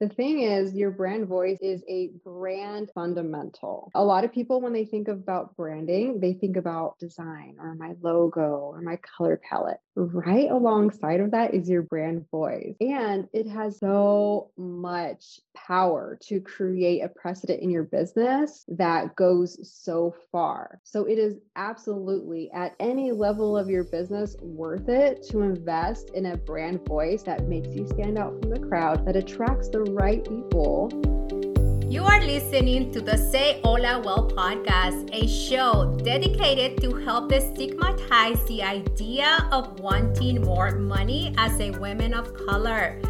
The thing is, your brand voice is a brand fundamental. A lot of people, when they think about branding, they think about design or my logo or my color palette. Right alongside of that is your brand voice. And it has so much power to create a precedent in your business that goes so far. So it is absolutely at any level of your business worth it to invest in a brand voice that makes you stand out from the crowd, that attracts the right people. You are listening to the Say Hola Wealth podcast, a show dedicated to help destigmatize the idea of wanting more money as a woman of color.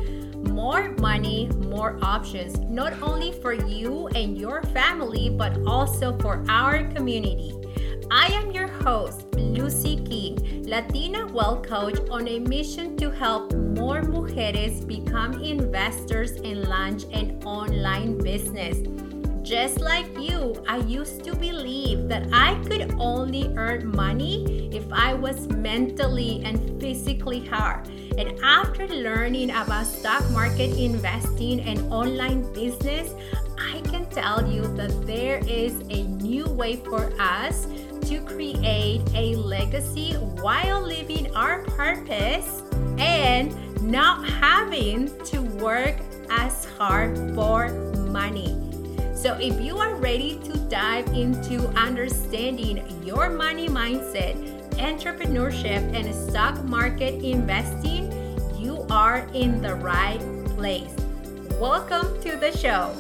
More money, more options, not only for you and your family, but also for our community. I am your host, Luzy King, Latina Wealth Coach on a mission to help more mujeres become investors and launch an online business. Just like you, I used to believe that I could only earn money if I was mentally and physically hard. And after learning about stock market investing and online business, I can tell you that there is a new way for us to create a legacy while living our purpose and not having to work as hard for money. So, if you are ready to dive into understanding your money mindset, entrepreneurship, and stock market investing, you are in the right place. Welcome to the show.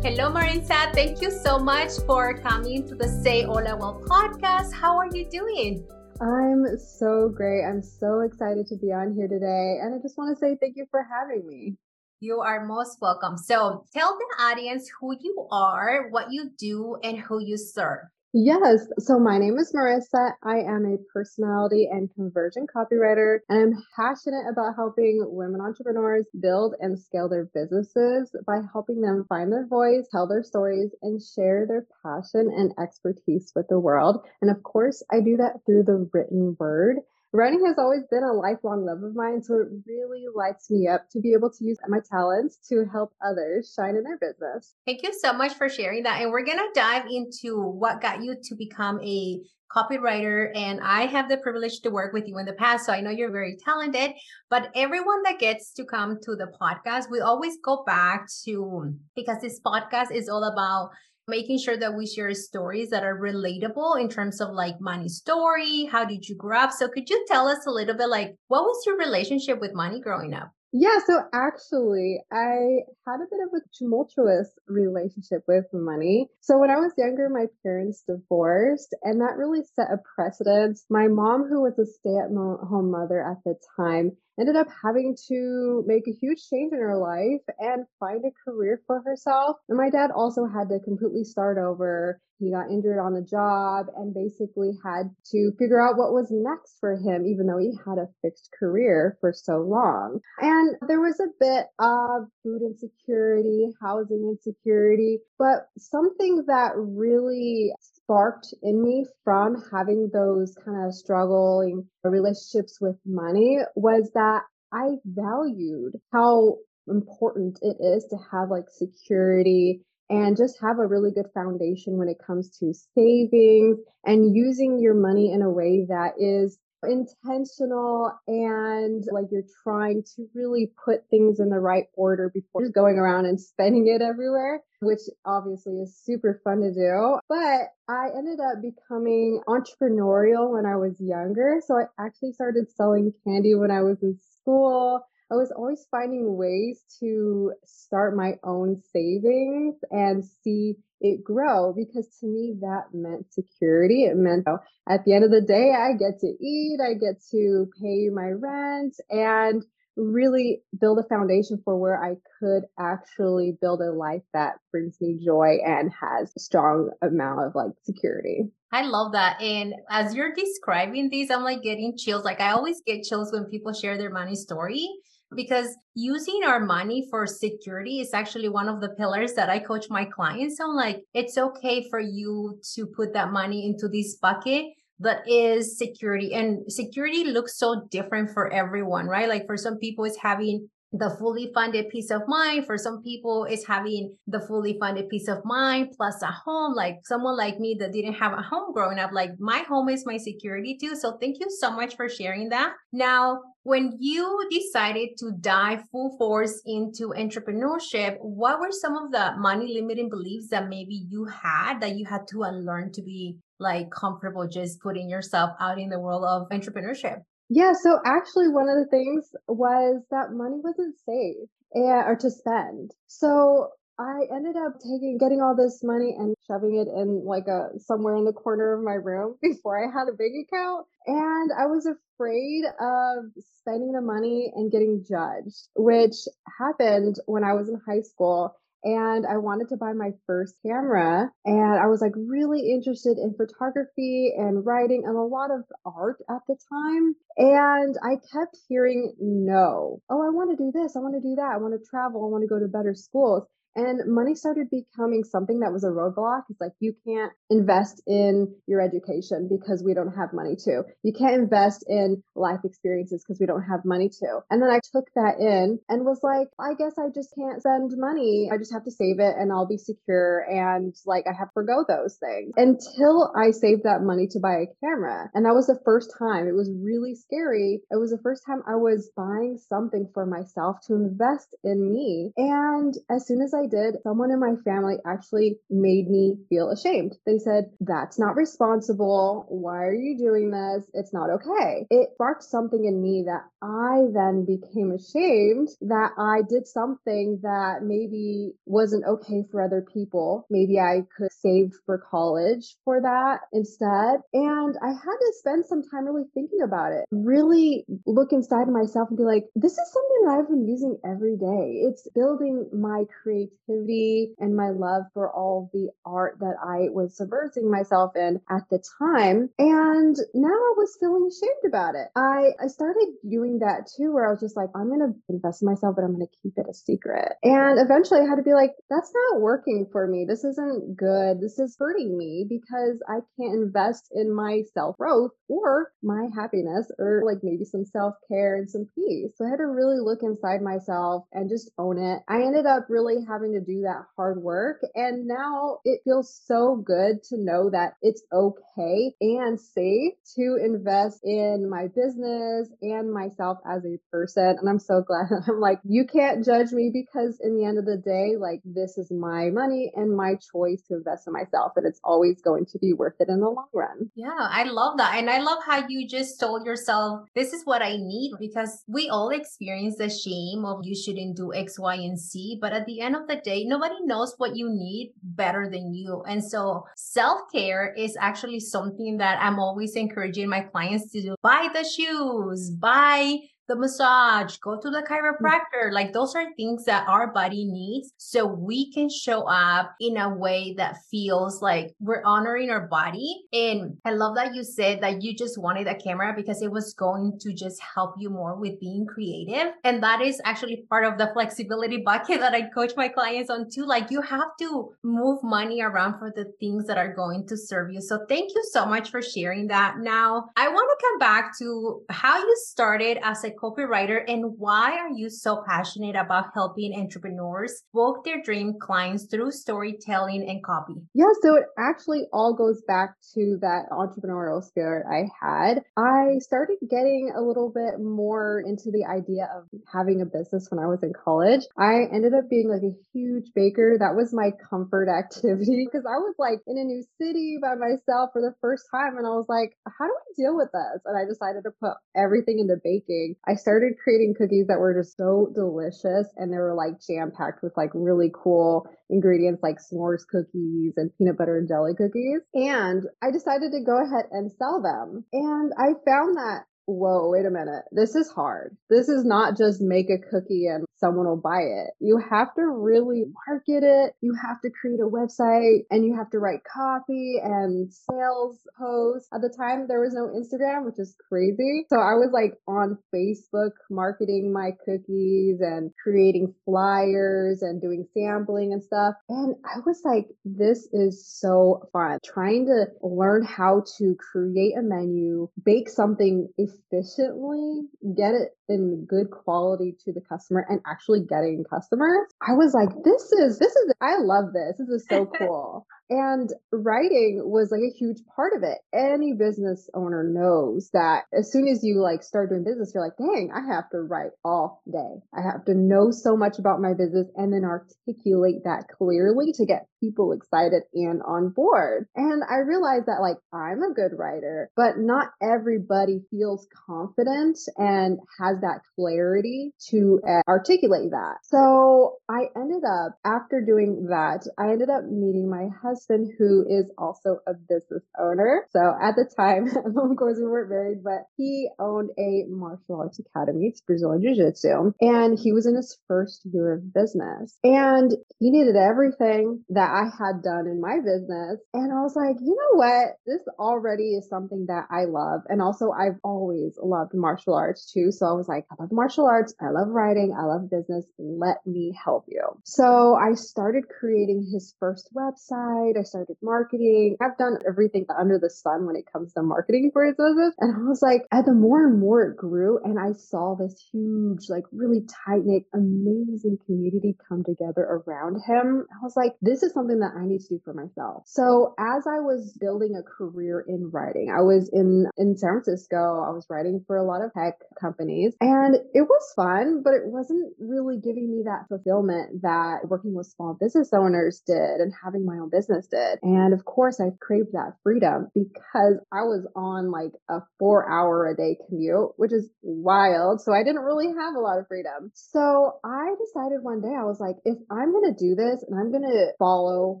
Hello, Marissa. Thank you so much for coming to the Say Hola Wealth podcast. How are you doing? I'm so great. I'm so excited to be on here today. And I just want to say thank you for having me. You are most welcome. So tell the audience who you are, what you do, and who you serve. Yes. So my name is Marissa. I am a personality and conversion copywriter, and I'm passionate about helping women entrepreneurs build and scale their businesses by helping them find their voice, tell their stories, and share their passion and expertise with the world. And of course, I do that through the written word. Writing has always been a lifelong love of mine, so it really lights me up to be able to use my talents to help others shine in their business. Thank you so much for sharing that. And we're going to dive into what got you to become a copywriter and I have the privilege to work with you in the past so I know you're very talented but everyone that gets to come to the podcast we always go back to because this podcast is all about making sure that we share stories that are relatable in terms of like money story how did you grow up so could you tell us a little bit like what was your relationship with money growing up yeah, so actually, I had a bit of a tumultuous relationship with money. So when I was younger, my parents divorced, and that really set a precedent. My mom, who was a stay at home mother at the time, ended up having to make a huge change in her life and find a career for herself. And my dad also had to completely start over. He got injured on the job and basically had to figure out what was next for him, even though he had a fixed career for so long. And there was a bit of food insecurity, housing insecurity, but something that really sparked in me from having those kind of struggling relationships with money was that I valued how important it is to have like security and just have a really good foundation when it comes to savings and using your money in a way that is intentional and like you're trying to really put things in the right order before just going around and spending it everywhere, which obviously is super fun to do. But I ended up becoming entrepreneurial when I was younger. So I actually started selling candy when I was in school. I was always finding ways to start my own savings and see it grow because to me that meant security. It meant at the end of the day, I get to eat, I get to pay my rent and really build a foundation for where I could actually build a life that brings me joy and has a strong amount of like security. I love that. And as you're describing these, I'm like getting chills. Like I always get chills when people share their money story because using our money for security is actually one of the pillars that I coach my clients on. Like, it's okay for you to put that money into this bucket that is security. And security looks so different for everyone, right? Like, for some people, it's having the fully funded peace of mind. For some people, is having the fully funded peace of mind plus a home. Like someone like me that didn't have a home growing up, like my home is my security too. So thank you so much for sharing that. Now, when you decided to dive full force into entrepreneurship, what were some of the money limiting beliefs that maybe you had that you had to unlearn to be like comfortable just putting yourself out in the world of entrepreneurship? Yeah, so actually one of the things was that money wasn't safe and, or to spend. So I ended up taking getting all this money and shoving it in like a somewhere in the corner of my room before I had a bank account. And I was afraid of spending the money and getting judged, which happened when I was in high school. And I wanted to buy my first camera. And I was like really interested in photography and writing and a lot of art at the time. And I kept hearing no. Oh, I want to do this. I want to do that. I want to travel. I want to go to better schools. And money started becoming something that was a roadblock. It's like you can't invest in your education because we don't have money to. You can't invest in life experiences because we don't have money to. And then I took that in and was like, I guess I just can't spend money. I just have to save it and I'll be secure. And like I have to forego those things until I saved that money to buy a camera. And that was the first time. It was really scary. It was the first time I was buying something for myself to invest in me. And as soon as I did, someone in my family actually made me feel ashamed. They said, That's not responsible. Why are you doing this? It's not okay. It sparked something in me that I then became ashamed that I did something that maybe wasn't okay for other people. Maybe I could save for college for that instead. And I had to spend some time really thinking about it, really look inside myself and be like, this is something that I've been using every day. It's building my creativity creativity and my love for all the art that I was subversing myself in at the time. And now I was feeling ashamed about it. I, I started doing that too, where I was just like, I'm going to invest in myself, but I'm going to keep it a secret. And eventually I had to be like, that's not working for me. This isn't good. This is hurting me because I can't invest in my self growth or my happiness or like maybe some self care and some peace. So I had to really look inside myself and just own it. I ended up really having to do that hard work. And now it feels so good to know that it's okay and safe to invest in my business and myself as a person. And I'm so glad I'm like, you can't judge me because in the end of the day, like this is my money and my choice to invest in myself. And it's always going to be worth it in the long run. Yeah, I love that. And I love how you just told yourself, this is what I need because we all experience the shame of you shouldn't do X, Y, and Z. But at the end of the day, nobody knows what you need better than you. And so self care is actually something that I'm always encouraging my clients to do. Buy the shoes, buy the massage, go to the mm. chiropractor. Like those are things that our body needs so we can show up in a way that feels like we're honoring our body. And I love that you said that you just wanted a camera because it was going to just help you more with being creative. And that is actually part of the flexibility bucket that I coach my clients on too. Like you have to move money around for the things that are going to serve you. So thank you so much for sharing that. Now I want to come back to how you started as a copywriter and why are you so passionate about helping entrepreneurs book their dream clients through storytelling and copy? Yeah, so it actually all goes back to that entrepreneurial spirit I had. I started getting a little bit more into the idea of having a business when I was in college. I ended up being like a huge baker. That was my comfort activity because I was like in a new city by myself for the first time and I was like, how do I deal with this? And I decided to put everything into baking. I started creating cookies that were just so delicious and they were like jam packed with like really cool ingredients like s'mores cookies and peanut butter and jelly cookies. And I decided to go ahead and sell them. And I found that whoa, wait a minute. This is hard. This is not just make a cookie and someone will buy it. You have to really market it. You have to create a website and you have to write copy and sales posts. At the time, there was no Instagram, which is crazy. So I was like on Facebook marketing my cookies and creating flyers and doing sampling and stuff. And I was like, this is so fun trying to learn how to create a menu, bake something efficiently, get it in good quality to the customer and actually getting customers, I was like, this is, this is, I love this. This is so cool. And writing was like a huge part of it. Any business owner knows that as soon as you like start doing business, you're like, dang, I have to write all day. I have to know so much about my business and then articulate that clearly to get people excited and on board. And I realized that like I'm a good writer, but not everybody feels confident and has that clarity to uh, articulate that. So I ended up after doing that, I ended up meeting my husband who is also a business owner. So at the time, of course, we weren't married, but he owned a martial arts academy. It's Brazilian Jiu Jitsu. And he was in his first year of business. And he needed everything that I had done in my business. And I was like, you know what? This already is something that I love. And also, I've always loved martial arts too. So I was like, I love martial arts. I love writing. I love business. Let me help you. So I started creating his first website. I started marketing. I've done everything under the sun when it comes to marketing for his business. And I was like, the more and more it grew, and I saw this huge, like really tight knit, amazing community come together around him, I was like, this is something that I need to do for myself. So as I was building a career in writing, I was in in San Francisco. I was writing for a lot of tech companies, and it was fun, but it wasn't really giving me that fulfillment that working with small business owners did and having my own business did. And of course, I craved that freedom because I was on like a four hour a day commute, which is wild. So I didn't really have a lot of freedom. So I decided one day, I was like, if I'm going to do this and I'm going to follow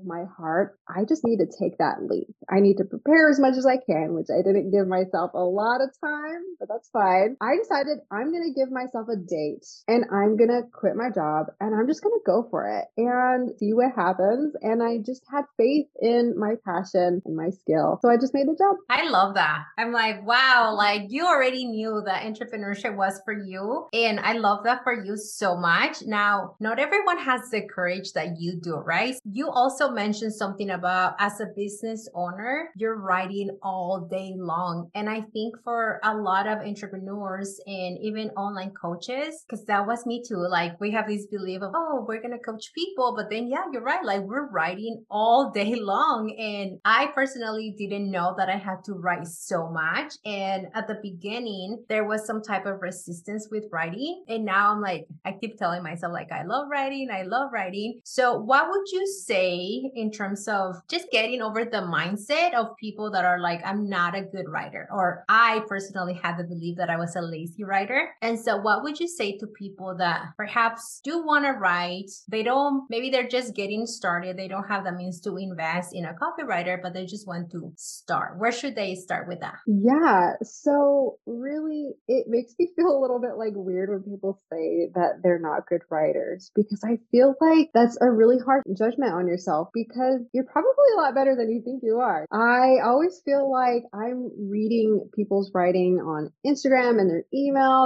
my heart, I just need to take that leap. I need to prepare as much as I can, which I didn't give myself a lot of time, but that's fine. I decided I'm going to give myself a date and I'm going to quit my job and I'm just going to go for it and see what happens. And I just had faith in my passion and my skill. So I just made the jump. I love that. I'm like, wow, like you already knew that entrepreneurship was for you. And I love that for you so much. Now, not everyone has the courage that you do, right? You also mentioned something about as a business owner, you're writing all day long. And I think for a lot of entrepreneurs and even online coaches, because that was me too. Like we have this belief of, oh, we're going to coach people. But then, yeah, you're right. Like we're writing all day long. And I personally didn't know that I had to write so much. And at the beginning, there was some type of resistance with writing. And now I'm like, I keep telling myself, like, I love writing, I love writing. So, what would you say in terms of just getting over the mindset of people that are like, I'm not a good writer? Or I personally had the belief that I was a lazy writer. And so, what would you say to people that perhaps do want to write? They don't, maybe they're just getting started, they don't have the means to invest in a copywriter, but they just want to start. Where should they start with that? Yeah. So really, it makes me feel a little bit like weird when people say that they're not good writers because I feel like that's a really harsh judgment on yourself because you're probably a lot better than you think you are. I always feel like I'm reading people's writing on Instagram and their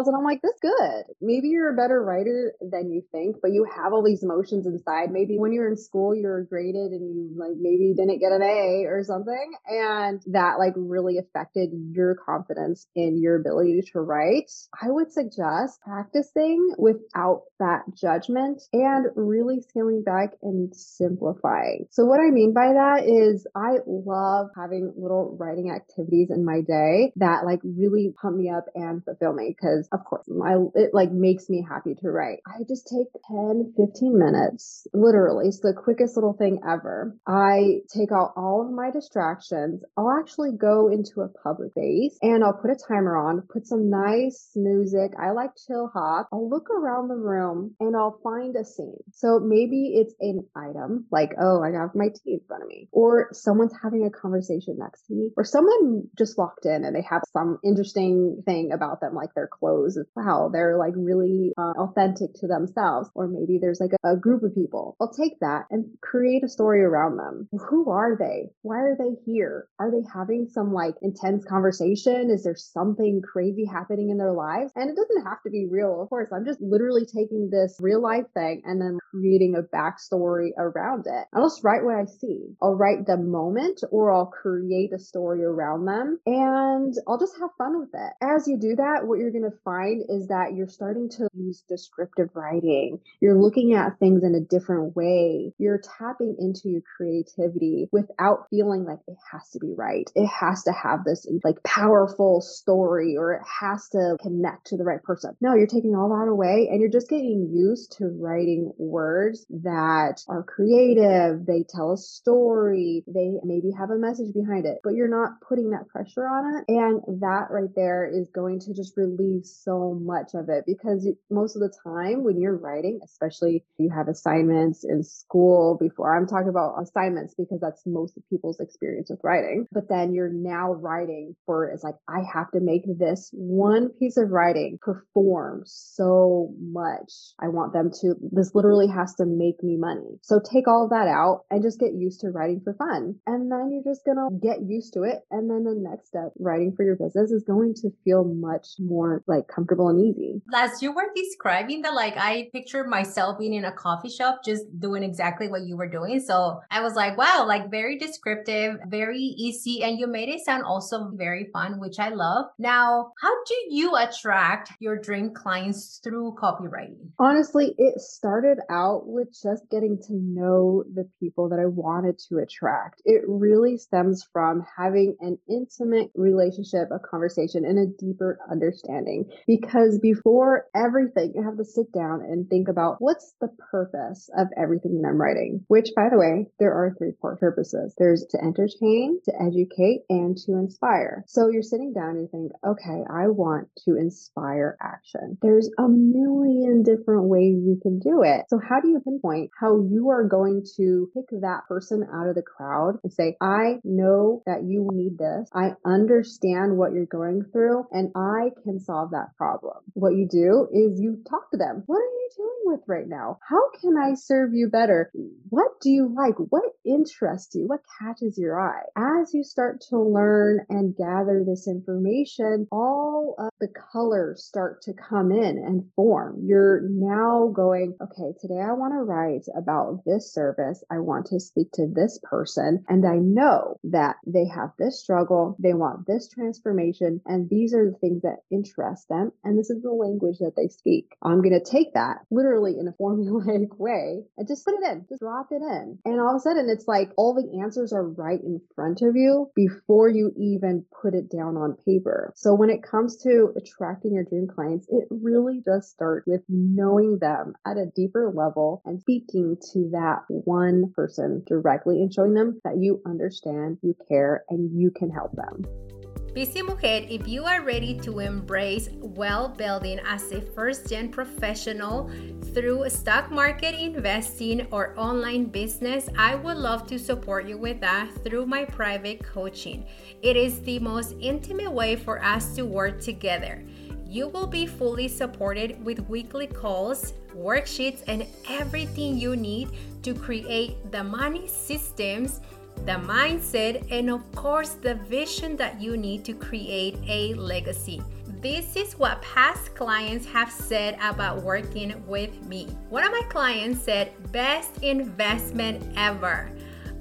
emails and I'm like, that's good. Maybe you're a better writer than you think, but you have all these emotions inside. Maybe when you're in school, you're graded and you like maybe didn't get an A or something. And that like really affected your confidence in your ability to write. I would suggest practicing without that judgment and really scaling back and simplifying. So what I mean by that is I love having little writing activities in my day that like really pump me up and fulfill me because of course my it like makes me happy to write. I just take 10, 15 minutes, literally. It's the quickest little thing ever. I take out all of my distractions. I'll actually go into a public space and I'll put a timer on, put some nice music. I like chill hop. I'll look around the room and I'll find a scene. So maybe it's an item like, oh, I have my tea in front of me, or someone's having a conversation next to me, or someone just walked in and they have some interesting thing about them, like their clothes. Wow, they're like really uh, authentic to themselves. Or maybe there's like a, a group of people. I'll take that and create a story around them. Who are they? Why are they here? Are they having some like intense conversation? Is there something crazy happening in their lives? And it doesn't have to be real, of course. I'm just literally taking this real life thing and then creating a backstory around it. I'll just write what I see. I'll write the moment or I'll create a story around them and I'll just have fun with it. As you do that, what you're going to find is that you're starting to use descriptive writing. You're looking at things in a different way. You're tapping into your creativity without feeling like it has to be right. It has to have this like powerful story or it has to connect to the right person. No, you're taking all that away and you're just getting used to writing words that are creative. They tell a story. They maybe have a message behind it, but you're not putting that pressure on it. And that right there is going to just relieve so much of it because most of the time when you're writing, especially you have assignments in school before, I'm talking about assignments because that's most of people's experience with writing, but then you're now writing for it's like, I have to make this one piece of writing perform so much. I want them to, this literally has to make me money. So take all of that out and just get used to writing for fun. And then you're just going to get used to it. And then the next step, writing for your business is going to feel much more like comfortable and easy. As you were describing that, like I pictured myself being in a coffee shop, just doing exactly what you were doing. So I was like, wow, like very descriptive, very easy. And you made it sound also very fun, which I love. Now, how do you attract your dream clients through copywriting? Honestly, it started out with just getting to know the people that I wanted to attract. It really stems from having an intimate relationship, a conversation, and a deeper understanding. Because before everything, you have to sit down and think about what's the purpose of everything that I'm writing, which, by the way, there are three core purposes there's to entertain, to educate, and to inspire. So you're sitting down and you think, okay, I want to inspire action. There's a million different ways you can do it. So, how do you pinpoint how you are going to pick that person out of the crowd and say, I know that you need this. I understand what you're going through and I can solve that problem. What you do is you talk to them. What are you dealing with right now? How can I serve you better? What do you like? What interests you? What catches your eye? As you start to learn and gather this information, all of the colors start to come in and form. You're now going, okay, today I want to write about this service. I want to speak to this person. And I know that they have this struggle. They want this transformation. And these are the things that interest them. And this is the language that they speak. I'm going to take that literally in a formulaic way and just put it in, just drop it in. And all of a sudden it's like all the answers are right in front of you before you even put it down on paper. So when it comes to attracting your dream clients, it really just starts with knowing them at a deeper level and speaking to that one person directly and showing them that you understand, you care, and you can help them. Busy Mujer, if you are ready to embrace wealth building as a first gen professional through stock market investing or online business, I would love to support you with that through my private coaching. It is the most intimate way for us to work together. You will be fully supported with weekly calls, worksheets, and everything you need to create the money systems the mindset, and of course, the vision that you need to create a legacy. This is what past clients have said about working with me. One of my clients said, Best investment ever.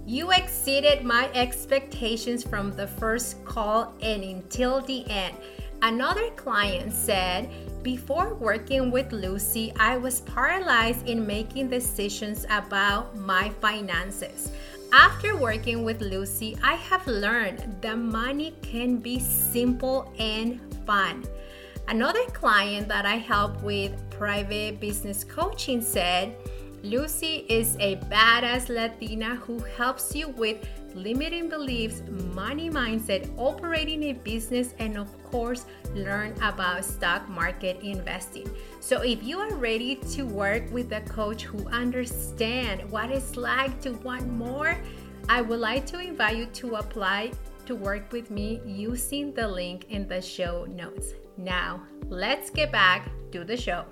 You exceeded my expectations from the first call and until the end. Another client said, before working with Luzy, I was paralyzed in making decisions about my finances. After working with Luzy, I have learned that money can be simple and fun. Another client that I help with private business coaching said, Luzy is a badass Latina who helps you with limiting beliefs, money mindset, operating a business, and of course, learn about stock market investing. So, if you are ready to work with a coach who understands what it's like to want more, I would like to invite you to apply to work with me using the link in the show notes. Now, let's get back to the show.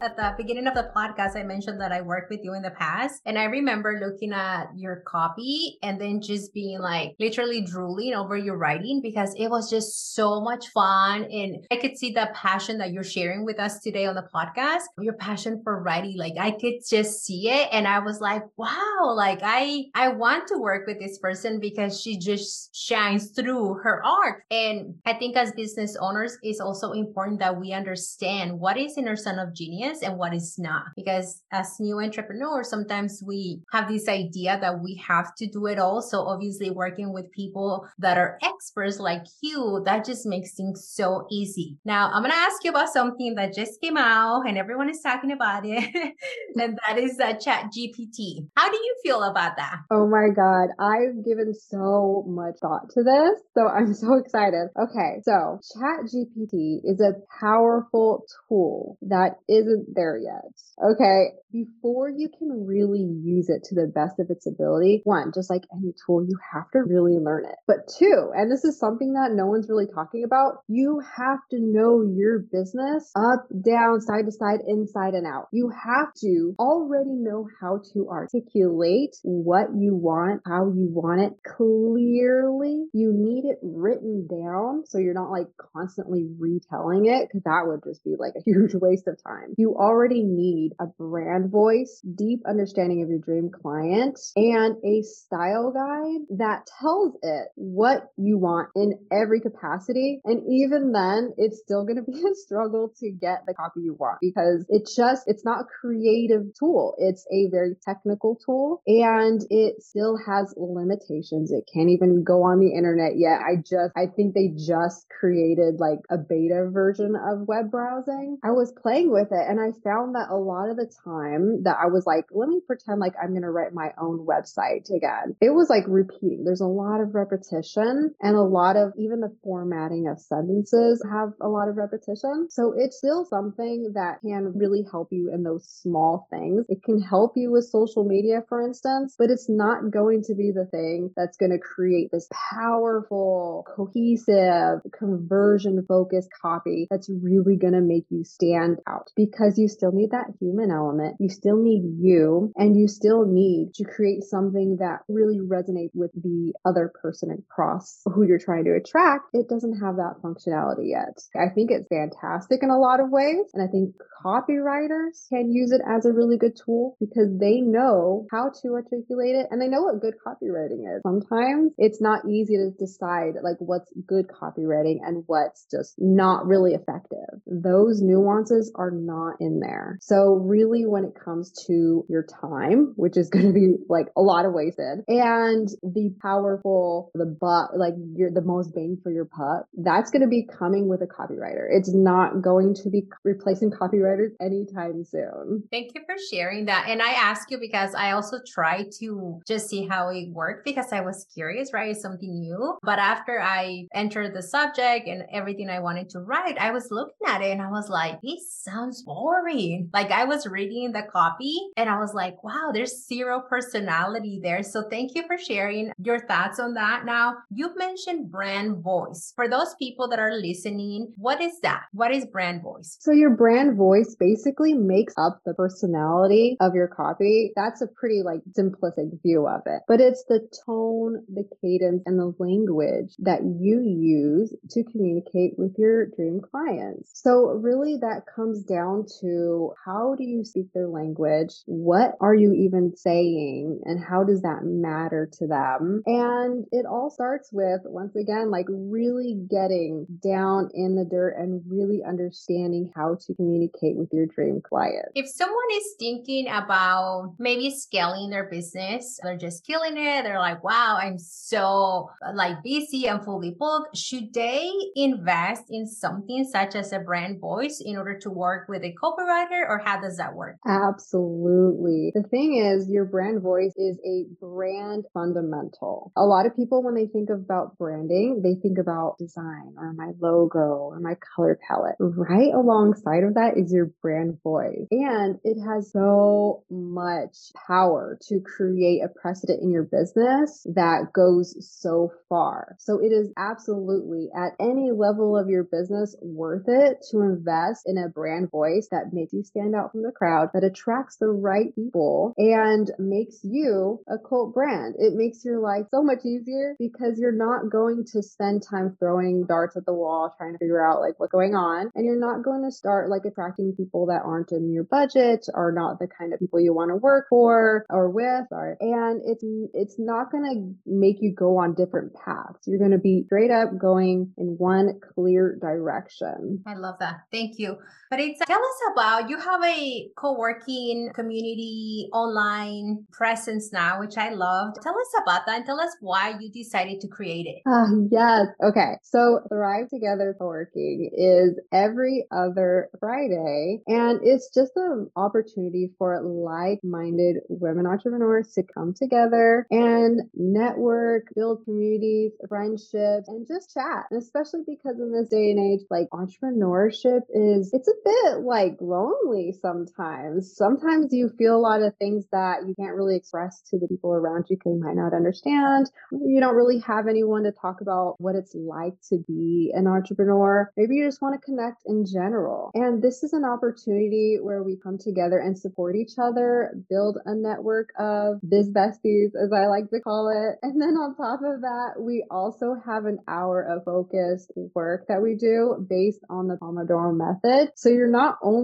At the beginning of the podcast, I mentioned that I worked with you in the past. And I remember looking at your copy and then just being like literally drooling over your writing because it was just so much fun. And I could see the passion that you're sharing with us today on the podcast, your passion for writing. Like I could just see it. And I was like, wow, like I, I want to work with this person because she just shines through her art. And I think as business owners, it's also important that we understand what is in our zone of genius and what is not. Because as new entrepreneurs, sometimes we have this idea that we have to do it all. So obviously working with people that are experts like you, that just makes things so easy. Now I'm going to ask you about something that just came out and everyone is talking about it. and that is uh, the chat GPT. How do you feel about that? Oh my God. I've given so much thought to this. So I'm so excited. Okay. So ChatGPT is a powerful tool that isn't there yet. Okay. Before you can really use it to the best of its ability, one, just like any tool, you have to really learn it. But two, and this is something that no one's really talking about, you have to know your business up, down, side to side, inside and out. You have to already know how to articulate what you want, how you want it clearly. You need it written down so you're not like constantly retelling it because that would just be like a huge waste of time. You already need a brand voice, deep understanding of your dream client, and a style guide that tells it what you want in every capacity. And even then, it's still going to be a struggle to get the copy you want because it's just, it's not a creative tool. It's a very technical tool and it still has limitations. It can't even go on the internet yet. I just, I think they just created like a beta version of web browsing. I was playing with it and I found that a lot of the time that I was like, let me pretend like I'm going to write my own website again. It was like repeating. There's a lot of repetition and a lot of even the formatting of sentences have a lot of repetition. So it's still something that can really help you in those small things. It can help you with social media, for instance, but it's not going to be the thing that's going to create this powerful, cohesive, conversion focused copy that's really going to make you stand out because you still need that human element. You still need you and you still need to create something that really resonates with the other person across who you're trying to attract. It doesn't have that functionality yet. I think it's fantastic in a lot of ways. And I think copywriters can use it as a really good tool because they know how to articulate it and they know what good copywriting is. Sometimes it's not easy to decide like what's good copywriting and what's just not really effective. Those nuances are not in there. So really when it comes to your time, which is going to be like a lot of wasted and the powerful, the buck, like you're the most bang for your buck, that's going to be coming with a copywriter. It's not going to be replacing copywriters anytime soon. Thank you for sharing that. And I ask you because I also try to just see how it worked because I was curious, right? It's something new. But after I entered the subject and everything I wanted to write, I was looking at it and I was like, this sounds boring. Like I was reading the copy and I was like, wow, there's zero personality there. So thank you for sharing your thoughts on that. Now, you've mentioned brand voice. For those people that are listening, what is that? What is brand voice? So your brand voice basically makes up the personality of your copy. That's a pretty like simplistic view of it, but it's the tone, the cadence and the language that you use to communicate with your dream clients. So really that comes down to how do you speak their language? What are you even saying? And how does that matter to them? And it all starts with, once again, like really getting down in the dirt and really understanding how to communicate with your dream client. If someone is thinking about maybe scaling their business, they're just killing it. They're like, wow, I'm so like busy and fully booked. Should they invest in something such as a brand voice in order to work with a copywriter or how does that work? Absolutely. The thing is, your brand voice is a brand fundamental. A lot of people, when they think about branding, they think about design or my logo or my color palette. Right alongside of that is your brand voice. And it has so much power to create a precedent in your business that goes so far. So it is absolutely at any level of your business worth it to invest in a brand voice that makes you stand out from the crowd, that attracts the right people and makes you a cult brand. It makes your life so much easier because you're not going to spend time throwing darts at the wall trying to figure out like what's going on. And you're not going to start like attracting people that aren't in your budget or not the kind of people you want to work for or with. Or, and it's it's not going to make you go on different paths. You're going to be straight up going in one clear direction. I love that. Thank you. But it's tell us about you have a co-working community online presence now, which I love. Tell us about that and tell us why you decided to create it. Uh, yes. Okay. So Thrive Together Co-working is every other Friday and it's just an opportunity for like-minded women entrepreneurs to come together and network, build communities, friendships, and just chat. And especially because in this day and age, like entrepreneurship is, it's a bit like lonely sometimes. Sometimes you feel a lot of things that you can't really express to the people around you because they might not understand. You don't really have anyone to talk about what it's like to be an entrepreneur. Maybe you just want to connect in general. And this is an opportunity where we come together and support each other, build a network of biz besties, as I like to call it. And then on top of that, we also have an hour of focused work that we do based on the Pomodoro method. So you're not only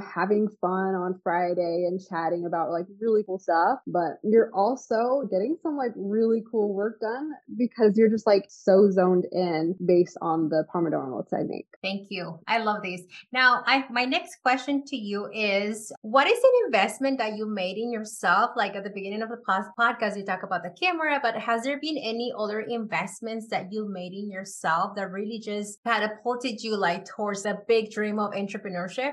having fun on Friday and chatting about like really cool stuff, but you're also getting some like really cool work done because you're just like so zoned in based on the Pomodoro notes I make. Thank you. I love these. Now, I my next question to you is what is an investment that you made in yourself? Like at the beginning of the podcast, you talk about the camera, but has there been any other investments that you made in yourself that really just catapulted you like towards a big dream of entrepreneurship?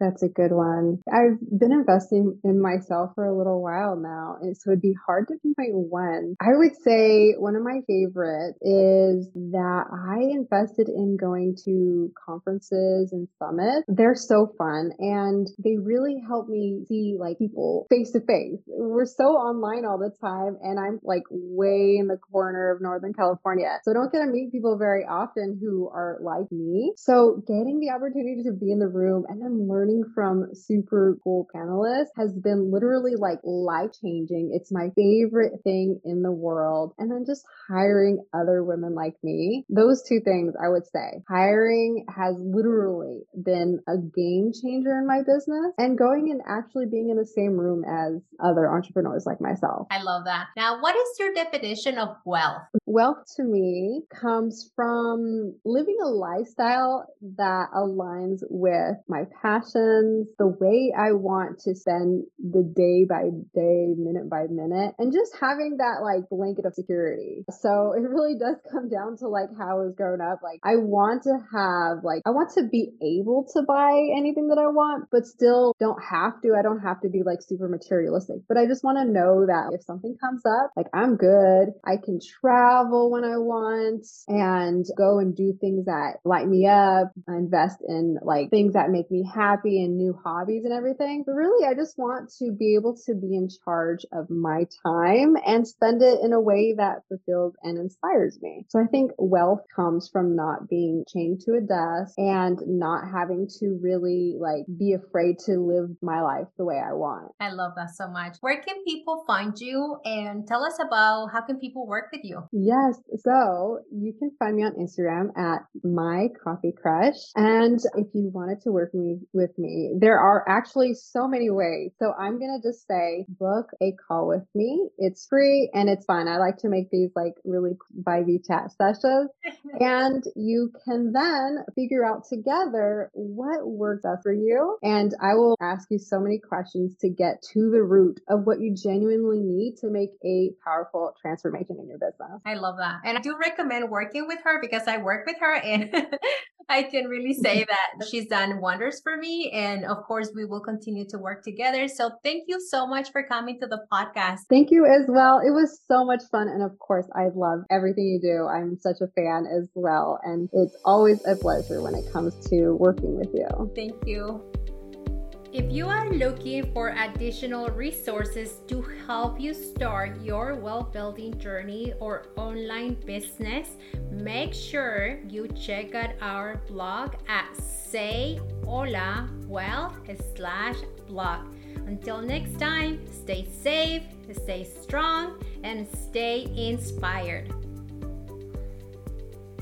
That's a good one. I've been investing in myself for a little while now, and so it'd be hard to pinpoint one. I would say one of my favorite is that I invested in going to conferences and summits. They're so fun and they really help me see like people face to face. We're so online all the time and I'm like way in the corner of Northern California. So I don't get to meet people very often who are like me. So getting the opportunity to be in the room and then learning from super cool panelists has been literally like life changing. It's my favorite thing in the world. And then just hiring other women like me. Those two things I would say. Hiring has literally been a game changer in my business and going and actually being in the same room as other entrepreneurs like myself. I love that. Now, what is your definition of wealth? Wealth to me comes from living a lifestyle that aligns with my passions, the way I want to spend the day by day, minute by minute, and just having that like blanket of security. So it really does come down to like how I was growing up. Like I want to have like I want to be able to buy anything that I want, but still don't have to. I don't have to be like super materialistic, but I just want to know that if something comes up, like I'm good. I can travel when I want and go and do things that light me up, invest in like things that make me happy and new hobbies and everything. But really, I just want to be able to be in charge of my time and spend it in a way that fulfills and inspires me. So I think wealth comes from not being chained to a desk and not having to really like be afraid to live my life the way I want. I love that so much. Where can people find you and tell us about how can people work with you? Yes. So you can find me on Instagram at my CopyCrush. And if you wanted to work with me with me, there are actually so many ways. So I'm going to just say book a call with me. It's free and it's fun. I like to make these like really vibey chat sessions and you can then figure out together what works best for you. And I will ask you so many questions to get to the root of what you genuinely need to make a powerful transformation in your business. I love that. And I do recommend working with her because I work with her and I can really say that she's done wonders for me. And of course, we will continue to work together. So thank you so much for coming to the podcast. Thank you as well. It was so much fun. And of course, I love everything you do. I'm such a fan as well. And it's always a pleasure when it comes to working with you. Thank you. If you are looking for additional resources to help you start your wealth building journey or online business, make sure you check out our blog at say Hola Wealth slash blog. Until next time, stay safe, stay strong, and stay inspired.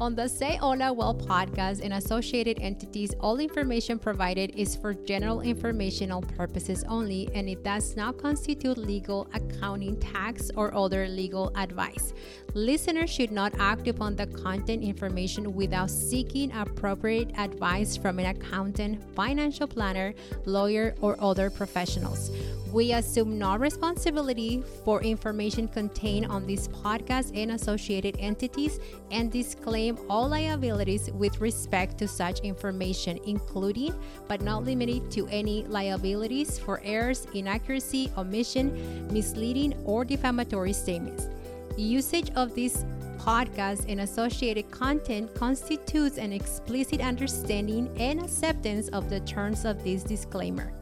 On the Say Hola Wealth podcast and associated entities, all information provided is for general informational purposes only and it does not constitute legal, accounting, tax, or other legal advice. Listeners should not act upon the content information without seeking appropriate advice from an accountant, financial planner, lawyer, or other professionals. We assume no responsibility for information contained on this podcast and associated entities and disclaim all liabilities with respect to such information, including but not limited to any liabilities for errors, inaccuracy, omission, misleading, or defamatory statements. Usage of this podcast and associated content constitutes an explicit understanding and acceptance of the terms of this disclaimer.